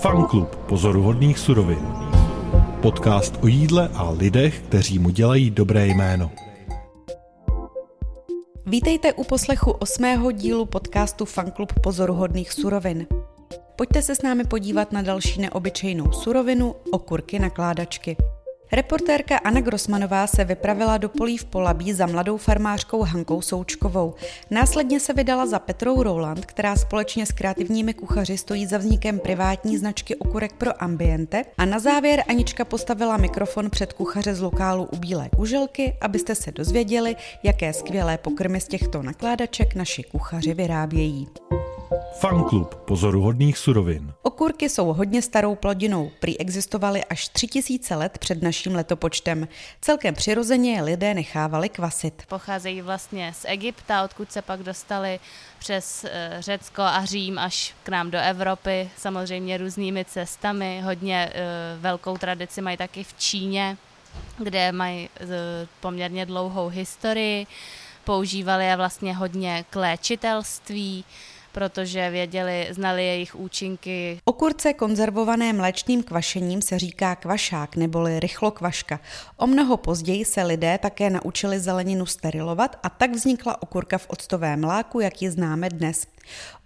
Fanklub pozoruhodných surovin. Podcast o jídle a lidech, kteří mu dělají dobré jméno. Vítejte u poslechu osmého dílu podcastu Fanklub pozoruhodných surovin. Pojďte se s námi podívat na další neobyčejnou surovinu, okurky nakládačky. Reportérka Anna Grossmanová se vypravila do polí v Polabí za mladou farmářkou Hankou Součkovou. Následně se vydala za Petrou Roland, která společně s kreativními kuchaři stojí za vznikem privátní značky okurek pro ambiente. A na závěr Anička postavila mikrofon před kuchaře z lokálu u Bílé kuželky, abyste se dozvěděli, jaké skvělé pokrmy z těchto nakládaček naši kuchaři vyrábějí. Fanklub pozoruhodných surovin. Okurky jsou hodně starou plodinou, prý existovaly až 3000 let před naším letopočtem. Celkem přirozeně je lidé nechávali kvasit. Pocházejí vlastně z Egypta, odkud se pak dostali přes eh, Řecko a Řím až k nám do Evropy, samozřejmě různými cestami. Hodně eh, velkou tradici mají taky v Číně, kde mají eh, poměrně dlouhou historii. Používali je vlastně hodně k léčitelství protože věděli, znali jejich účinky. Okurce konzervované mléčným kvašením se říká kvašák neboli rychlokvaška. O mnoho později se lidé také naučili zeleninu sterilovat a tak vznikla okurka v octovém mláku, jak ji známe dnes.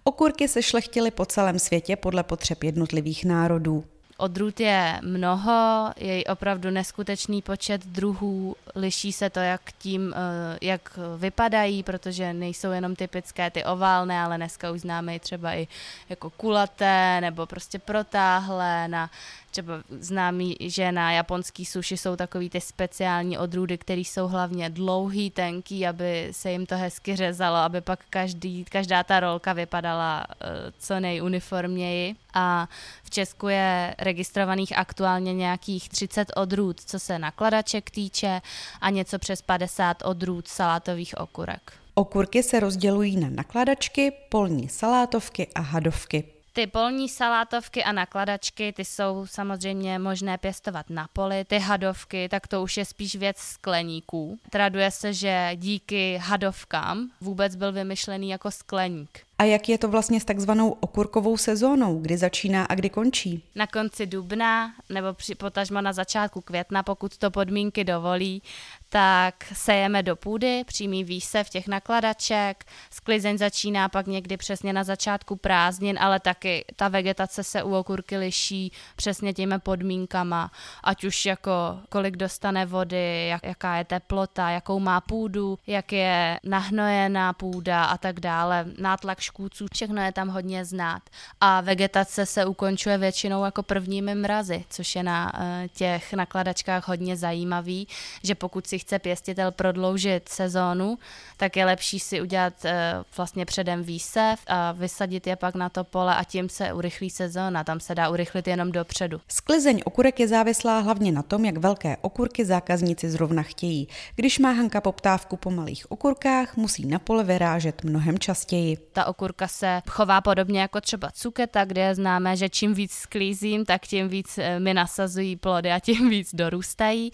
Okurky se šlechtily po celém světě podle potřeb jednotlivých národů. Odrůd je mnoho, je opravdu neskutečný počet druhů, liší se to jak tím, eh, jak vypadají, protože nejsou jenom typické ty oválné, ale dneska už známe i třeba i jako kulaté nebo prostě protáhlé na třeba známý, že na japonský suši jsou takový ty speciální odrůdy, které jsou hlavně dlouhý, tenký, aby se jim to hezky řezalo, aby pak každý, každá ta rolka vypadala uh, co nejuniformněji. A v Česku je registrovaných aktuálně nějakých 30 odrůd, co se nakladaček týče a něco přes 50 odrůd salátových okurek. Okurky se rozdělují na nakladačky, polní salátovky a hadovky. Ty polní salátovky a nakladačky, ty jsou samozřejmě možné pěstovat na poli. Ty hadovky, tak to už je spíš věc skleníků. Traduje se, že díky hadovkám vůbec byl vymyšlený jako skleník. A jak je to vlastně s takzvanou okurkovou sezónou, kdy začíná a kdy končí? Na konci dubna nebo při, potažmo na začátku května, pokud to podmínky dovolí, tak sejeme do půdy, přímý výsev těch nakladaček, sklizeň začíná pak někdy přesně na začátku prázdnin, ale taky ta vegetace se u okurky liší přesně těmi podmínkama, ať už jako kolik dostane vody, jak, jaká je teplota, jakou má půdu, jak je nahnojená půda a tak dále, nátlak škůdců, všechno je tam hodně znát. A vegetace se ukončuje většinou jako prvními mrazy, což je na uh, těch nakladačkách hodně zajímavý, že pokud si chce pěstitel prodloužit sezónu, tak je lepší si udělat uh, vlastně předem výsev a vysadit je pak na to pole a tím se urychlí sezóna. Tam se dá urychlit jenom dopředu. Sklizeň okurek je závislá hlavně na tom, jak velké okurky zákazníci zrovna chtějí. Když má Hanka poptávku po malých okurkách, musí na pole vyrážet mnohem častěji. Ta okurka se chová podobně jako třeba cuketa, kde je známé, že čím víc sklízím, tak tím víc eh, mi nasazují plody a tím víc dorůstají.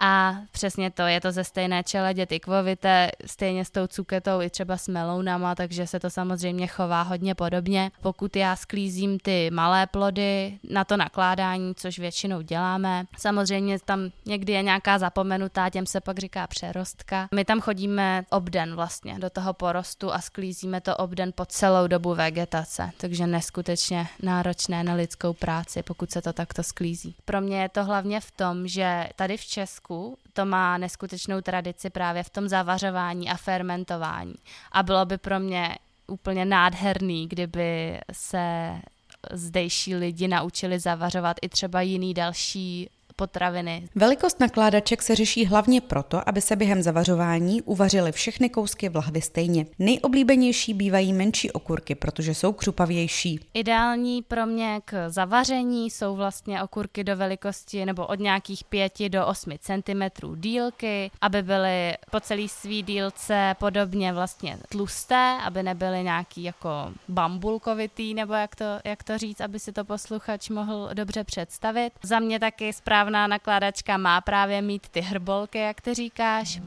A přesně to, je to ze stejné čeledě tykvovité, stejně s tou cuketou i třeba s melounama, takže se to samozřejmě chová hodně podobně. Pokud já sklízím ty malé plody na to nakládání, což většinou děláme, samozřejmě tam někdy je nějaká zapomenutá, těm se pak říká přerostka. My tam chodíme obden vlastně do toho porostu a sklízíme to obden po celou dobu vegetace, takže neskutečně náročné na lidskou práci, pokud se to takto sklízí. Pro mě je to hlavně v tom, že tady v Česku to má neskutečnou tradici právě v tom zavařování a fermentování. A bylo by pro mě úplně nádherný, kdyby se zdejší lidi naučili zavařovat i třeba jiný další potraviny. Velikost nakládaček se řeší hlavně proto, aby se během zavařování uvařily všechny kousky v lahvi stejně. Nejoblíbenější bývají menší okurky, protože jsou křupavější. Ideální pro mě k zavaření jsou vlastně okurky do velikosti nebo od nějakých 5 do 8 cm dílky, aby byly po celý svý dílce podobně vlastně tlusté, aby nebyly nějaký jako bambulkovitý, nebo jak to, jak to říct, aby si to posluchač mohl dobře představit. Za mě taky správně správná nakládačka má právě mít ty hrbolky, jak ty říkáš.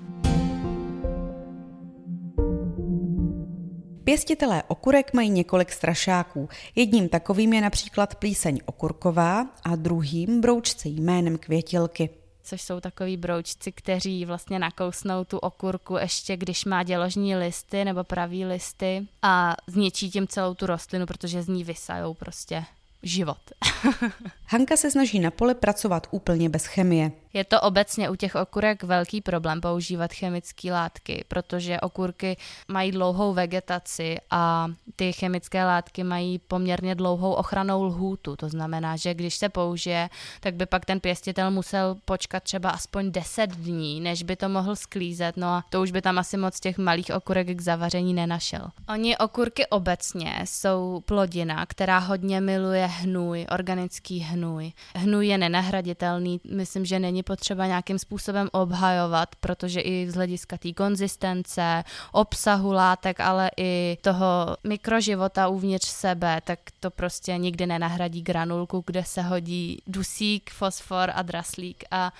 Pěstitelé okurek mají několik strašáků. Jedním takovým je například plíseň okurková a druhým broučce jménem květilky což jsou takový broučci, kteří vlastně nakousnou tu okurku ještě, když má děložní listy nebo pravý listy a zničí tím celou tu rostlinu, protože z ní vysajou prostě život. Hanka se snaží na pole pracovat úplně bez chemie. Je to obecně u těch okurek velký problém používat chemické látky, protože okurky mají dlouhou vegetaci a ty chemické látky mají poměrně dlouhou ochranou lhůtu. To znamená, že když se použije, tak by pak ten pěstitel musel počkat třeba aspoň 10 dní, než by to mohl sklízet. No a to už by tam asi moc těch malých okurek k zavaření nenašel. Oni okurky obecně jsou plodina, která hodně miluje hnůj, organický hnůj. Hnůj je nenahraditelný, myslím, že není není potřeba nějakým způsobem obhajovat, protože i z hlediska té konzistence, obsahu látek, ale i toho mikroživota uvnitř sebe, tak to prostě nikdy nenahradí granulku, kde se hodí dusík, fosfor a draslík a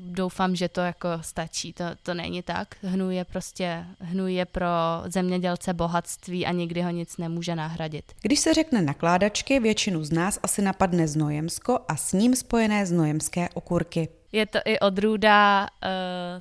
doufám, že to jako stačí. To, to není tak. Hnůj je prostě, hnůj je pro zemědělce bohatství a nikdy ho nic nemůže nahradit. Když se řekne nakládačky, většinu z nás asi napadne znojemsko a s ním spojené znojemské okurky. Je to i odrůda, uh,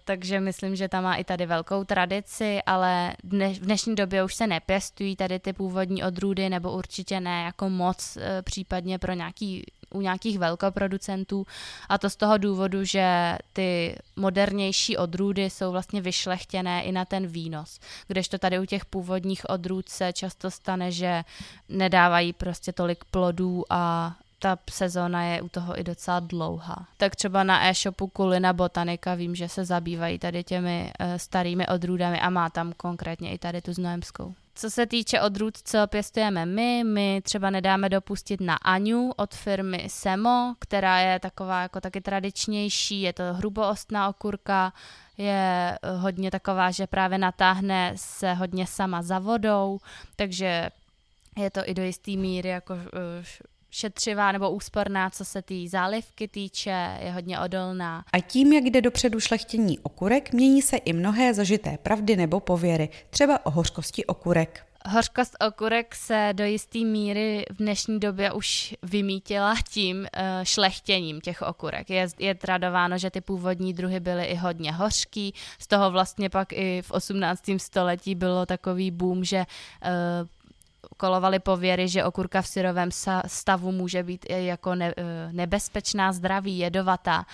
takže myslím, že tam má i tady velkou tradici, ale v dnešní době už se nepěstují tady ty původní odrůdy, nebo určitě ne jako moc, uh, případně pro nějaký u nějakých velkoproducentů a to z toho důvodu, že ty modernější odrůdy jsou vlastně vyšlechtěné i na ten výnos, kdežto tady u těch původních odrůd se často stane, že nedávají prostě tolik plodů a ta sezóna je u toho i docela dlouhá. Tak třeba na e-shopu Kulina Botanika vím, že se zabývají tady těmi uh, starými odrůdami a má tam konkrétně i tady tu znojemskou. Co se týče odrůd, co pěstujeme my, my třeba nedáme dopustit na Aňu od firmy Semo, která je taková jako taky tradičnější, je to hruboostná okurka, je hodně taková, že právě natáhne se hodně sama za vodou, takže je to i do jisté míry jako eh, šetřivá nebo úsporná, co se té zálivky týče, je hodně odolná. A tím, jak jde dopředu šlechtění okurek, mění se i mnohé zažité pravdy nebo pověry, třeba o hořkosti okurek. Hořkost okurek se do jisté míry v dnešní době už vymítila tím uh, šlechtěním těch okurek. Je, je tradováno, že ty původní druhy byly i hodně hořký, z toho vlastně pak i v 18. století bylo takový boom, že uh, kolovaly pověry, že okurka v syrovém stavu může být jako ne, eh, nebezpečná, zdraví, jedovatá.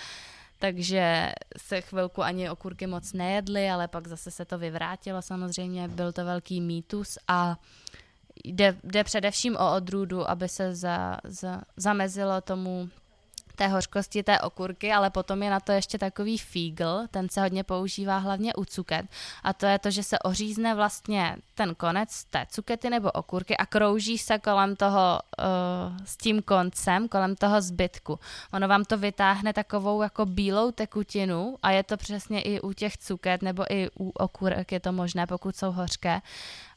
Takže se chvilku ani okurky moc nejedly, ale pak zase se to vyvrátilo samozřejmě, byl to velký mýtus a jde, jde především o odrůdu, aby se za, za, zamezilo tomu té hořkosti té okurky, ale potom je na to ještě takový fígl, ten se hodně používá hlavně u cuket a to je to, že se ořízne vlastně ten konec té cukety nebo okurky a krouží se kolem toho uh, s tím koncem, kolem toho zbytku. Ono vám to vytáhne takovou jako bílou tekutinu a je to přesně i u těch cuket nebo i u okurek je to možné, pokud jsou hořké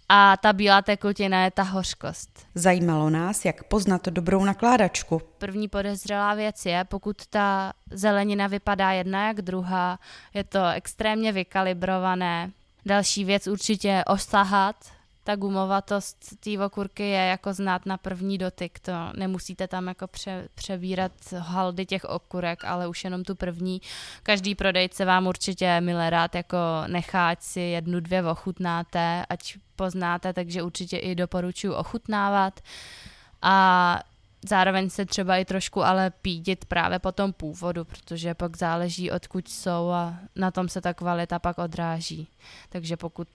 a ta bílá tekutina je ta hořkost. Zajímalo nás, jak poznat dobrou nakládačku. První podezřelá věc je, pokud ta zelenina vypadá jedna jak druhá, je to extrémně vykalibrované. Další věc určitě osahat, ta gumovatost té okurky je jako znát na první dotyk. To nemusíte tam jako pře, přebírat haldy těch okurek, ale už jenom tu první. Každý prodejce vám určitě milé rád jako nechá, ať si jednu, dvě ochutnáte, ať poznáte, takže určitě i doporučuji ochutnávat. A zároveň se třeba i trošku ale pídit právě po tom původu, protože pak záleží, odkud jsou a na tom se ta kvalita pak odráží. Takže pokud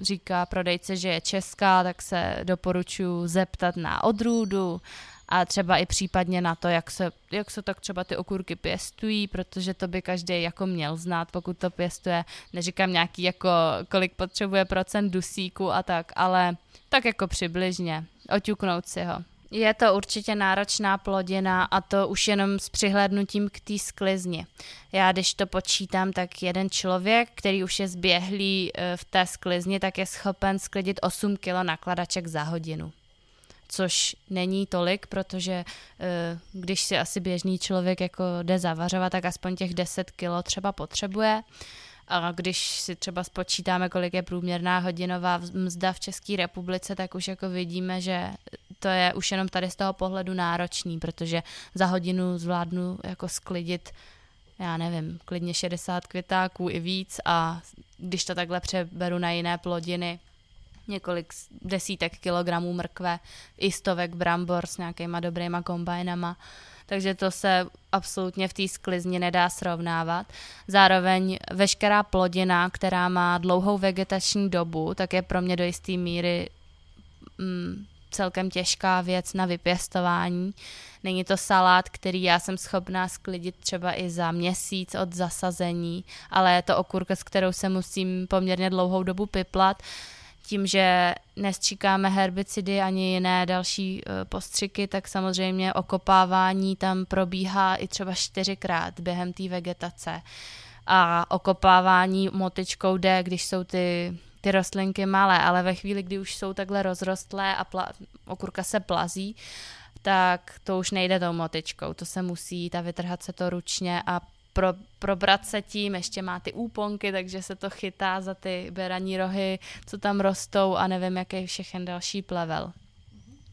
říká prodejce, že je česká, tak se doporučuji zeptat na odrůdu a třeba i případně na to, jak se, jak se tak třeba ty okurky pěstují, protože to by každý jako měl znát, pokud to pěstuje. Neříkám nějaký jako, kolik potřebuje procent dusíku a tak, ale tak jako přibližně, oťuknout si ho. Je to určitě náročná plodina a to už jenom s přihlednutím k té sklizni. Já když to počítám, tak jeden člověk, který už je zběhlý eh, v té sklizni, tak je schopen sklidit 8 kg nakladaček za hodinu. Což není tolik, protože eh, když si asi běžný člověk jako jde zavařovat, tak aspoň těch 10 kg třeba potřebuje A když si třeba spočítáme, kolik je průměrná hodinová mzda v České republice, tak už jako vidíme, že to je už jenom tady z toho pohledu náročný, protože za hodinu zvládnu jako sklidit já nevím, klidně 60 květáků i víc a když to takhle přeberu na jiné plodiny, několik desítek kilogramů mrkve, i stovek brambor s nějakýma dobrýma kombajnama, takže to se absolutně v té sklizni nedá srovnávat. Zároveň veškerá plodina, která má dlouhou vegetační dobu, tak je pro mě do jisté míry mm, celkem těžká věc na vypěstování. Není to salát, který já jsem schopná sklidit třeba i za měsíc od zasazení, ale je to okurka, s kterou se musím poměrně dlouhou dobu piplat. Tím, že nestříkáme herbicidy ani jiné další e, postřiky, tak samozřejmě okopávání tam probíhá i třeba čtyřikrát během té vegetace. A okopávání motičkou jde, když jsou ty ty rostlinky malé, ale ve chvíli, kdy už jsou takhle rozrostlé a pla- okurka se plazí, tak to už nejde tou motičkou, to se musí jít a vytrhat se to ručně a pro, probrat se tím, ještě má ty úponky, takže se to chytá za ty beraní rohy, co tam rostou a nevím, jaký je všechen další plevel.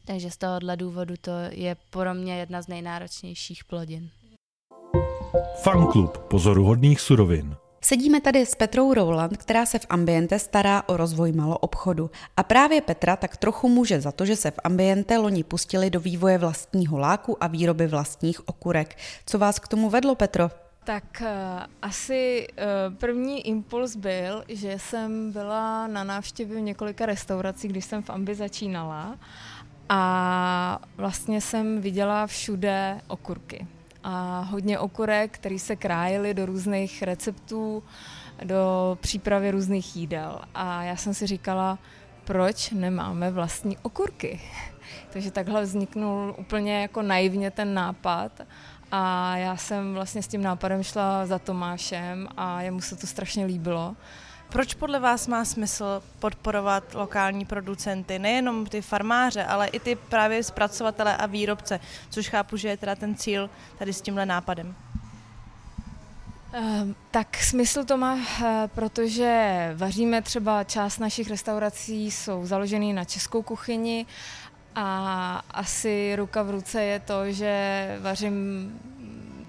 Takže z tohohle důvodu to je pro mě jedna z nejnáročnějších plodin. Fanklub pozoruhodných surovin. Sedíme tady s Petrou Rowland, která se v Ambiente stará o rozvoj maloobchodu. A právě Petra tak trochu může za to, že se v Ambiente loni pustili do vývoje vlastního láku a výroby vlastních okurek. Co vás k tomu vedlo, Petro? Tak uh, asi uh, první impuls byl, že jsem byla na návštěvě v několika restauracích, když jsem v Ambi začínala a vlastně jsem viděla všude okurky a hodně okurek, který se krájely do různých receptů, do přípravy různých jídel. A já jsem si říkala, proč nemáme vlastní okurky? Takže takhle vzniknul úplně jako naivně ten nápad a já jsem vlastně s tím nápadem šla za Tomášem a jemu se to strašně líbilo. Proč podle vás má smysl podporovat lokální producenty, nejenom ty farmáře, ale i ty právě zpracovatele a výrobce, což chápu, že je teda ten cíl tady s tímhle nápadem? Ehm, tak smysl to má, eh, protože vaříme třeba část našich restaurací jsou založený na českou kuchyni a asi ruka v ruce je to, že vařím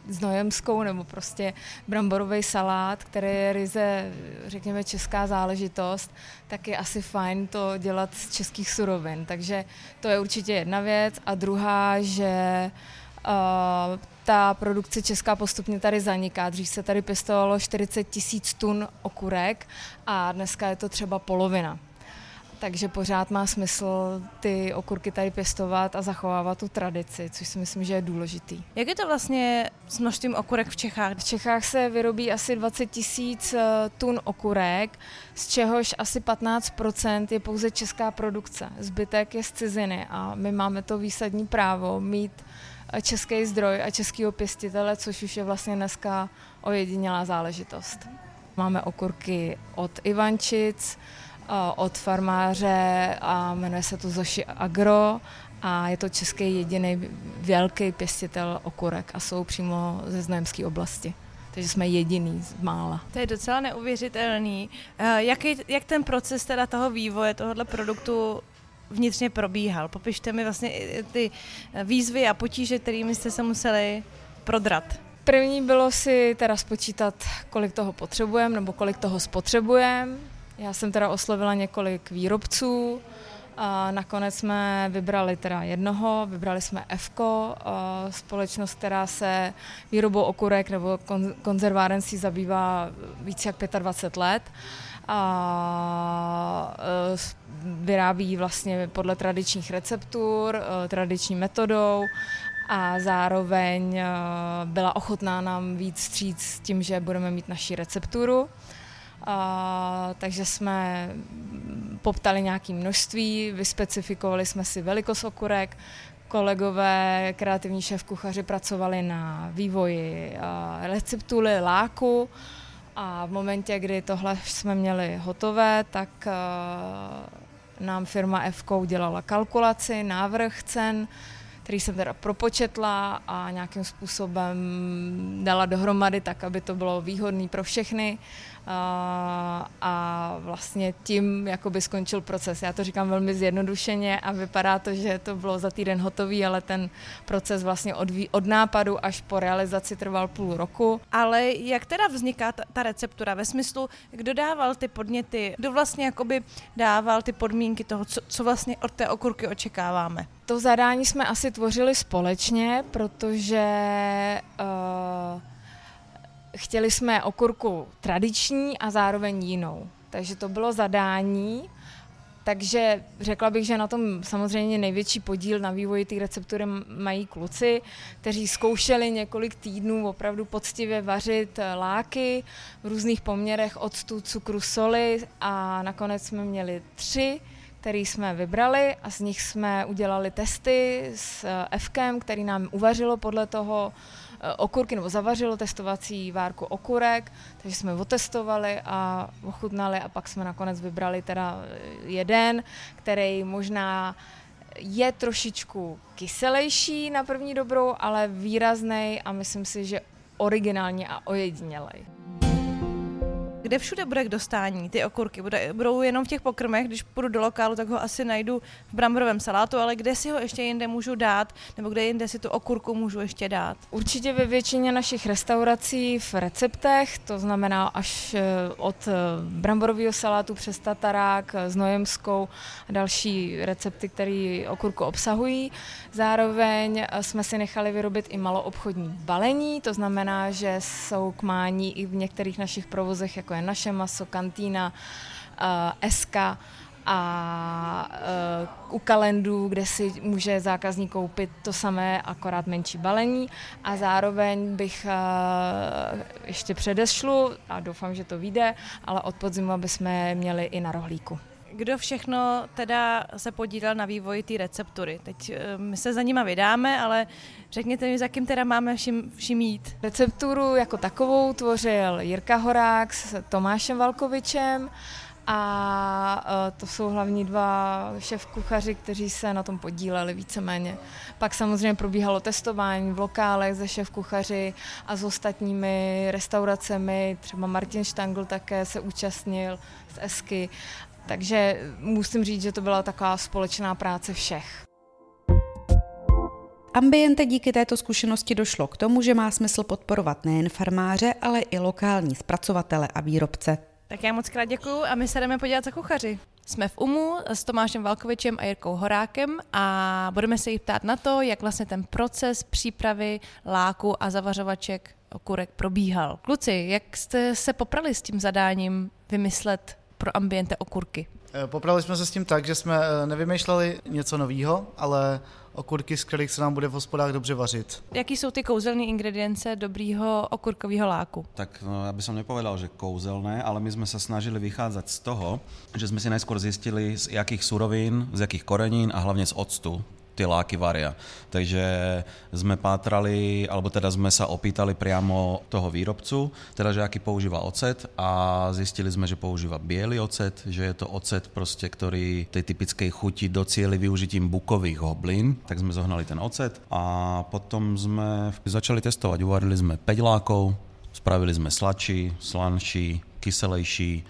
znojemskou nebo prostě bramborový salát, který je ryze, řekněme, česká záležitost, tak je asi fajn to dělat z českých surovin. Takže to je určitě jedna věc. A druhá, že uh, ta produkce česká postupně tady zaniká. Dřív se tady pěstovalo 40 tisíc tun okurek a dneska je to třeba polovina takže pořád má smysl ty okurky tady pěstovat a zachovávat tu tradici, což si myslím, že je důležitý. Jak je to vlastně s množstvím okurek v Čechách? V Čechách se vyrobí asi 20 tisíc eh, tun okurek, z čehož asi 15% je pouze česká produkce. Zbytek je z ciziny a my máme to výsadní právo mít eh, český zdroj a českého pěstitele, což už je vlastně dneska ojedinělá záležitost. Máme okurky od Ivančic, od farmáře a jmenuje se to Zoši Agro a je to český jediný velký pěstitel okurek a jsou přímo ze Znojemské oblasti. Takže jsme jediný z mála. To je docela neuvěřitelný. Eh, jaký, jak ten proces teda toho vývoje tohohle produktu vnitřně probíhal? Popište mi vlastně ty výzvy a potíže, kterými jste se museli prodrat. První bylo si teda spočítat, kolik toho potřebujeme nebo kolik toho spotřebujeme já jsem teda oslovila několik výrobců, a nakonec jsme vybrali teda jednoho, vybrali jsme EFKO, společnost, která se výrobou okurek nebo konzervárenství zabývá více jak 25 let a e, vyrábí vlastně podle tradičních receptur, e, tradiční metodou a zároveň e, byla ochotná nám víc stříct tím, že budeme mít naši recepturu. A, takže jsme poptali nějaké množství, vyspecifikovali jsme si velikost okurek, kolegové, kreativní šéf kuchaři pracovali na vývoji receptury láku. A v momentě, kdy tohle jsme měli hotové, tak nám firma F udělala kalkulaci, návrh cen, který jsem teda propočetla a nějakým způsobem dala dohromady tak, aby to bylo výhodné pro všechny a, a vlastně tím jakoby skončil proces. Já to říkám velmi zjednodušeně a vypadá to, že to bylo za týden hotový, ale ten proces vlastně od, od nápadu až po realizaci trval půl roku. Ale jak teda vzniká ta, ta receptura? Ve smyslu, kdo dával ty podněty, kdo vlastně jakoby dával ty podmínky toho, co, co vlastně od té okurky očekáváme? To zadání jsme asi tvořili společně, protože uh, chtěli jsme okurku tradiční a zároveň jinou. Takže to bylo zadání. Takže řekla bych, že na tom samozřejmě největší podíl na vývoji té receptury mají kluci, kteří zkoušeli několik týdnů opravdu poctivě vařit eh, láky v různých poměrech octu, cukru, soli a nakonec jsme měli tři který jsme vybrali a z nich jsme udělali testy s eh, Fkem, který nám uvařilo podle toho okurky, nebo zavařilo testovací várku okurek, takže jsme otestovali a ochutnali a pak jsme nakonec vybrali teda eh, jeden, který možná je trošičku kyselejší na první dobrou, ale výrazný a myslím si, že originální a ojedinělej kde všude bude k dostání ty okurky? Bude, budou jenom v těch pokrmech, když půjdu do lokálu, tak ho asi najdu v bramborovém salátu, ale kde si ho ještě jinde můžu dát, nebo kde jinde si tu okurku můžu ještě dát? Určitě ve většině našich restaurací v receptech, to znamená až eh, od eh, bramborového salátu přes tatarák, eh, znojemskou a další recepty, které okurku obsahují. Zároveň jsme si nechali vyrobit i maloobchodní balení, to znamená, že jsou k mání i v některých našich provozech, jako je naše maso, kantýna, uh, SK a uh, u kalendů, kde si může zákazník koupit to samé, akorát menší balení. A zároveň bych uh, ještě předešlu a doufám, že to vyjde, ale od podzimu, jsme měli i na rohlíku kdo všechno teda se podílel na vývoji té receptury. Teď my se za nima vydáme, ale řekněte mi, za kým teda máme všim, všim jít. Recepturu jako takovou tvořil Jirka Horák s Tomášem Valkovičem a e, to jsou hlavní dva šéf kuchaři, kteří se na tom podíleli víceméně. Pak samozřejmě probíhalo testování v lokálech ze šéf kuchaři a s ostatními restauracemi, třeba Martin Štangl také se účastnil z Esky takže musím říct, že to byla taková společná práce všech. Ambiente díky této zkušenosti došlo k tomu, že má smysl podporovat nejen farmáře, ale i lokální zpracovatele a výrobce. Tak já moc krát děkuju a my se jdeme podívat za kuchaři. Jsme v UMU s Tomášem Valkovičem a Jirkou Horákem a budeme se jich ptát na to, jak vlastně ten proces přípravy láku a zavařovaček okurek probíhal. Kluci, jak jste se poprali s tím zadáním vymyslet pro ambiente okurky? Eh, poprali jsme se s tím tak, že jsme eh, nevymýšleli něco nového, ale okurky, z kterých se nám bude v hospodách dobře vařit. Jaký jsou ty kouzelné ingredience dobrýho okurkového láku? Tak no, já bych nepovedal, že kouzelné, ale my jsme se snažili vycházet z toho, že jsme si najskôr zjistili, z jakých surovín, z jakých korenín a hlavně z octu ty láky varia. Takže sme pátrali, alebo teda sme sa opýtali priamo toho výrobcu, teda že aký používa ocet a zistili sme, že používa biely ocet, že je to ocet proste, ktorý tej typickej chuti docieli využitím bukových hoblín, tak sme zohnali ten ocet a potom sme začali testovať. Uvarili sme 5 lákov, spravili sme sladší, slanší, kyselejší,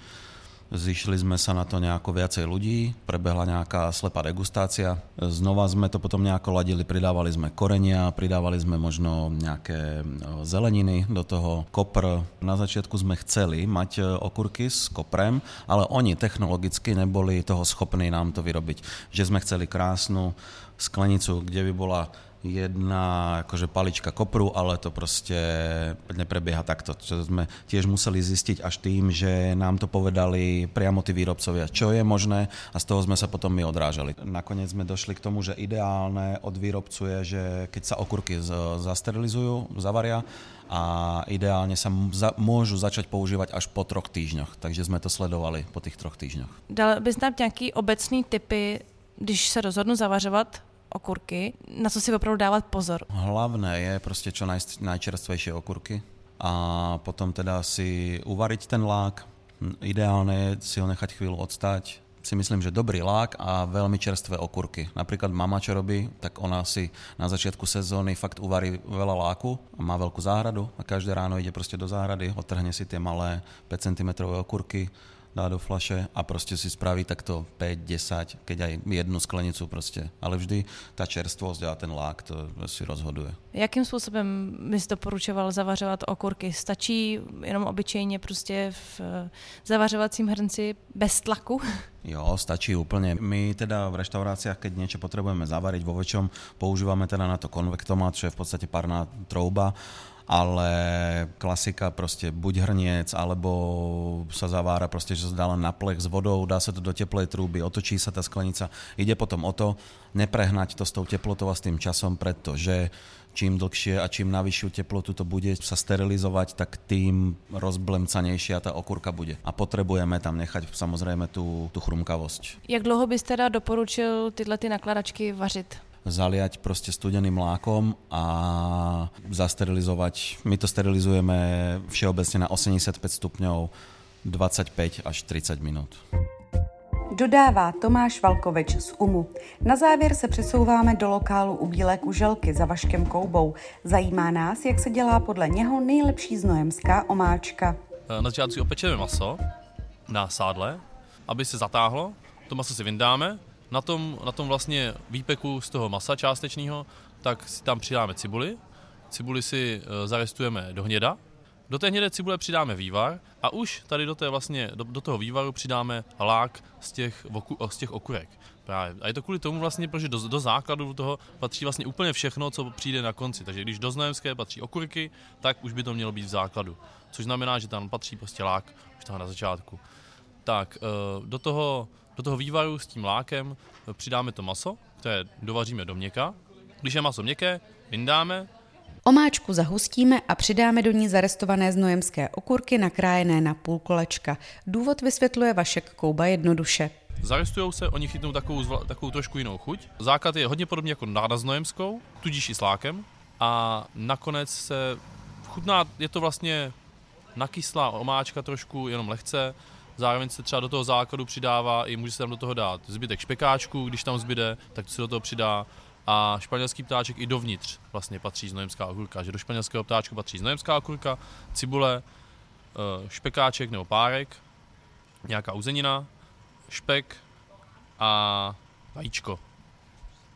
Zišli sme sa na to nejako viacej ľudí, prebehla nejaká slepá degustácia. Znova sme to potom nejako ladili, pridávali sme korenia, pridávali sme možno nejaké e, zeleniny do toho, kopr. Na začiatku sme chceli mať e, okurky s koprem, ale oni technologicky neboli toho schopní nám to vyrobiť. Že sme chceli krásnu sklenicu, kde by bola jedna akože palička kopru, ale to prostě neprebieha takto. Čo sme tiež museli zistiť až tým, že nám to povedali priamo tí výrobcovia, čo je možné a z toho sme sa potom my odrážali. Nakoniec sme došli k tomu, že ideálne od výrobcu je, že keď sa okurky zasterilizujú, zavaria, a ideálně se můžu začať používat až po troch týždňoch, takže jsme to sledovali po těch troch týždňoch. Dal bys nám nějaký obecný typy, když se rozhodnu zavařovat okurky, na co si opravdu dávat pozor? Hlavné je prostě čo naj, okurky a potom teda si uvariť ten lák. Ideálne je si ho nechať chvíľu odstať, si myslím, že dobrý lák a veľmi čerstvé okurky. Napríklad mama, čo robí, tak ona si na začiatku sezóny fakt uvarí veľa láku, má veľkú záhradu a každé ráno ide prostě do záhrady, odtrhne si tie malé 5 cm okurky, dá do flaše a prostě si spraví takto 5, 10, keď aj jednu sklenicu prostě. Ale vždy ta čerstvost a ten lák to si rozhoduje. Jakým způsobem bys doporučoval zavařovat okurky? Stačí jenom obyčejně prostě v eh, zavařovacím hrnci bez tlaku? Jo, stačí úplne. My teda v reštauráciách, keď niečo potrebujeme zavariť vo väčšom, používame teda na to konvektomat, čo je v podstate parná trouba ale klasika prostě buď hrniec, alebo sa zavára prostě, že sa dá na plech s vodou, dá sa to do teplej trúby, otočí sa ta sklenica. Ide potom o to, neprehnať to s tou teplotou a s tým časom, pretože čím dlhšie a čím na vyššiu teplotu to bude sa sterilizovať, tak tým rozblemcanejšia ta okurka bude. A potrebujeme tam nechať samozrejme tu, tu chrumkavosť. Jak dlouho byste teda doporučil tyhle ty nakladačky vařit? zaliať prostě studeným mlákom a zasterilizovať. My to sterilizujeme všeobecně na 85 stupňov 25 až 30 minut. Dodává Tomáš Valkovič z UMu. Na závěr se přesouváme do lokálu u Bílé kuželky za Vaškem Koubou. Zajímá nás, jak se dělá podle něho nejlepší znojemská omáčka. Na začátku opečeme maso na sádle, aby se zatáhlo. To maso si vyndáme, na tom, na tom vlastně výpeku z toho masa částečného, tak si tam přidáme cibuli. Cibuli si e, zarestujeme do hněda. Do té hnědé cibule přidáme vývar a už tady do, té vlastně, do, do toho vývaru přidáme lák z těch, voku, z těch okurek. Právě. A je to kvůli tomu vlastně, protože do, do základu toho patří vlastně úplně všechno, co přijde na konci. Takže když do znojemské patří okurky, tak už by to mělo být v základu. Což znamená, že tam patří prostě lák už toho na začátku. Tak, e, do toho do toho vývaru s tím lákem přidáme to maso, které dovaříme do měka. Když je maso měkké, vyndáme. Omáčku zahustíme a přidáme do ní zarestované znojemské okurky nakrájené na půl kolečka. Důvod vysvětluje Vašek Kouba jednoduše. Zarestujou se, oni chytnou takovou, takovou trošku jinou chuť. Základ je hodně podobný jako na znojemskou, tudíž i s lákem. A nakonec se chutná, je to vlastně nakyslá omáčka trošku, jenom lehce, Zároveň se třeba do toho základu přidává i může se tam do toho dát zbytek špekáčku, když tam zbyde, tak to se do toho přidá a španělský ptáček i dovnitř vlastně patří znojemská okurka, že do španělského ptáčku patří znojemská okurka, cibule, eh, špekáček nebo párek, nějaká uzenina, špek a vajíčko.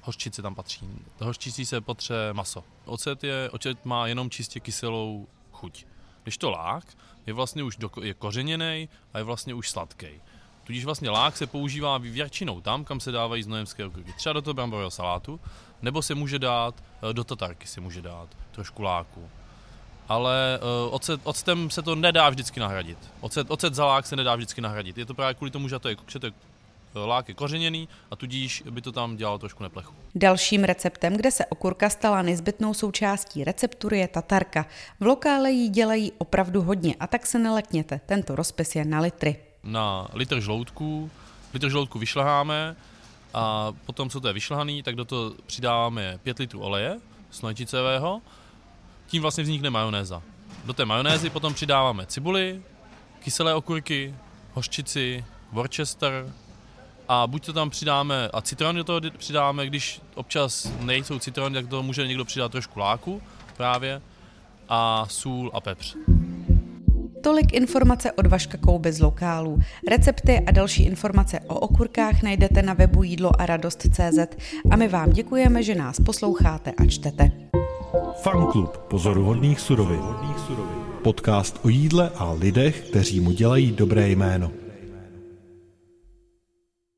Hořčice tam patří. Hořčicí se potře maso. Ocet, je, ocet má jenom čistě kyselou chuť. Když to lák je vlastně už do, je kořeněný a je vlastně už sladký. Tudíž vlastně lák se používá většinou tam, kam se dávají znojemské okurky. Třeba do toho bramborového salátu, nebo se může dát, eh, do tatarky se může dát trošku láku. Ale uh, ocet, octem se to nedá vždycky nahradit. Ocet, ocet za lák se nedá vždycky nahradit. Je to právě kvůli tomu, že to je, že to je lák je kořeněný a tudíž by to tam dělalo trošku neplechu. Dalším receptem, kde se okurka stala nezbytnou součástí receptury, je tatarka. V lokále jí dělají opravdu hodně a tak se nelekněte, tento rozpis je na litry. Na litr žloutku, litr žloutku vyšleháme a potom, co to je vyšlehaný, tak do toho přidáváme 5 litrů oleje slunečnicového, tím vlastně vznikne majonéza. Do té majonézy potom přidáváme cibuli, kyselé okurky, hořčici, Worcester, a buď to tam přidáme, a citrony do toho přidáme, když občas nejsou citrony, tak to může někdo přidat trošku láku právě, a sůl a pepř. Tolik informace od Vaška Kouby z lokálů. Recepty a další informace o okurkách najdete na webu jídlo a radost.cz a my vám děkujeme, že nás posloucháte a čtete. Fanklub pozoruhodných surovin. Podcast o jídle a lidech, kteří mu dělají dobré jméno.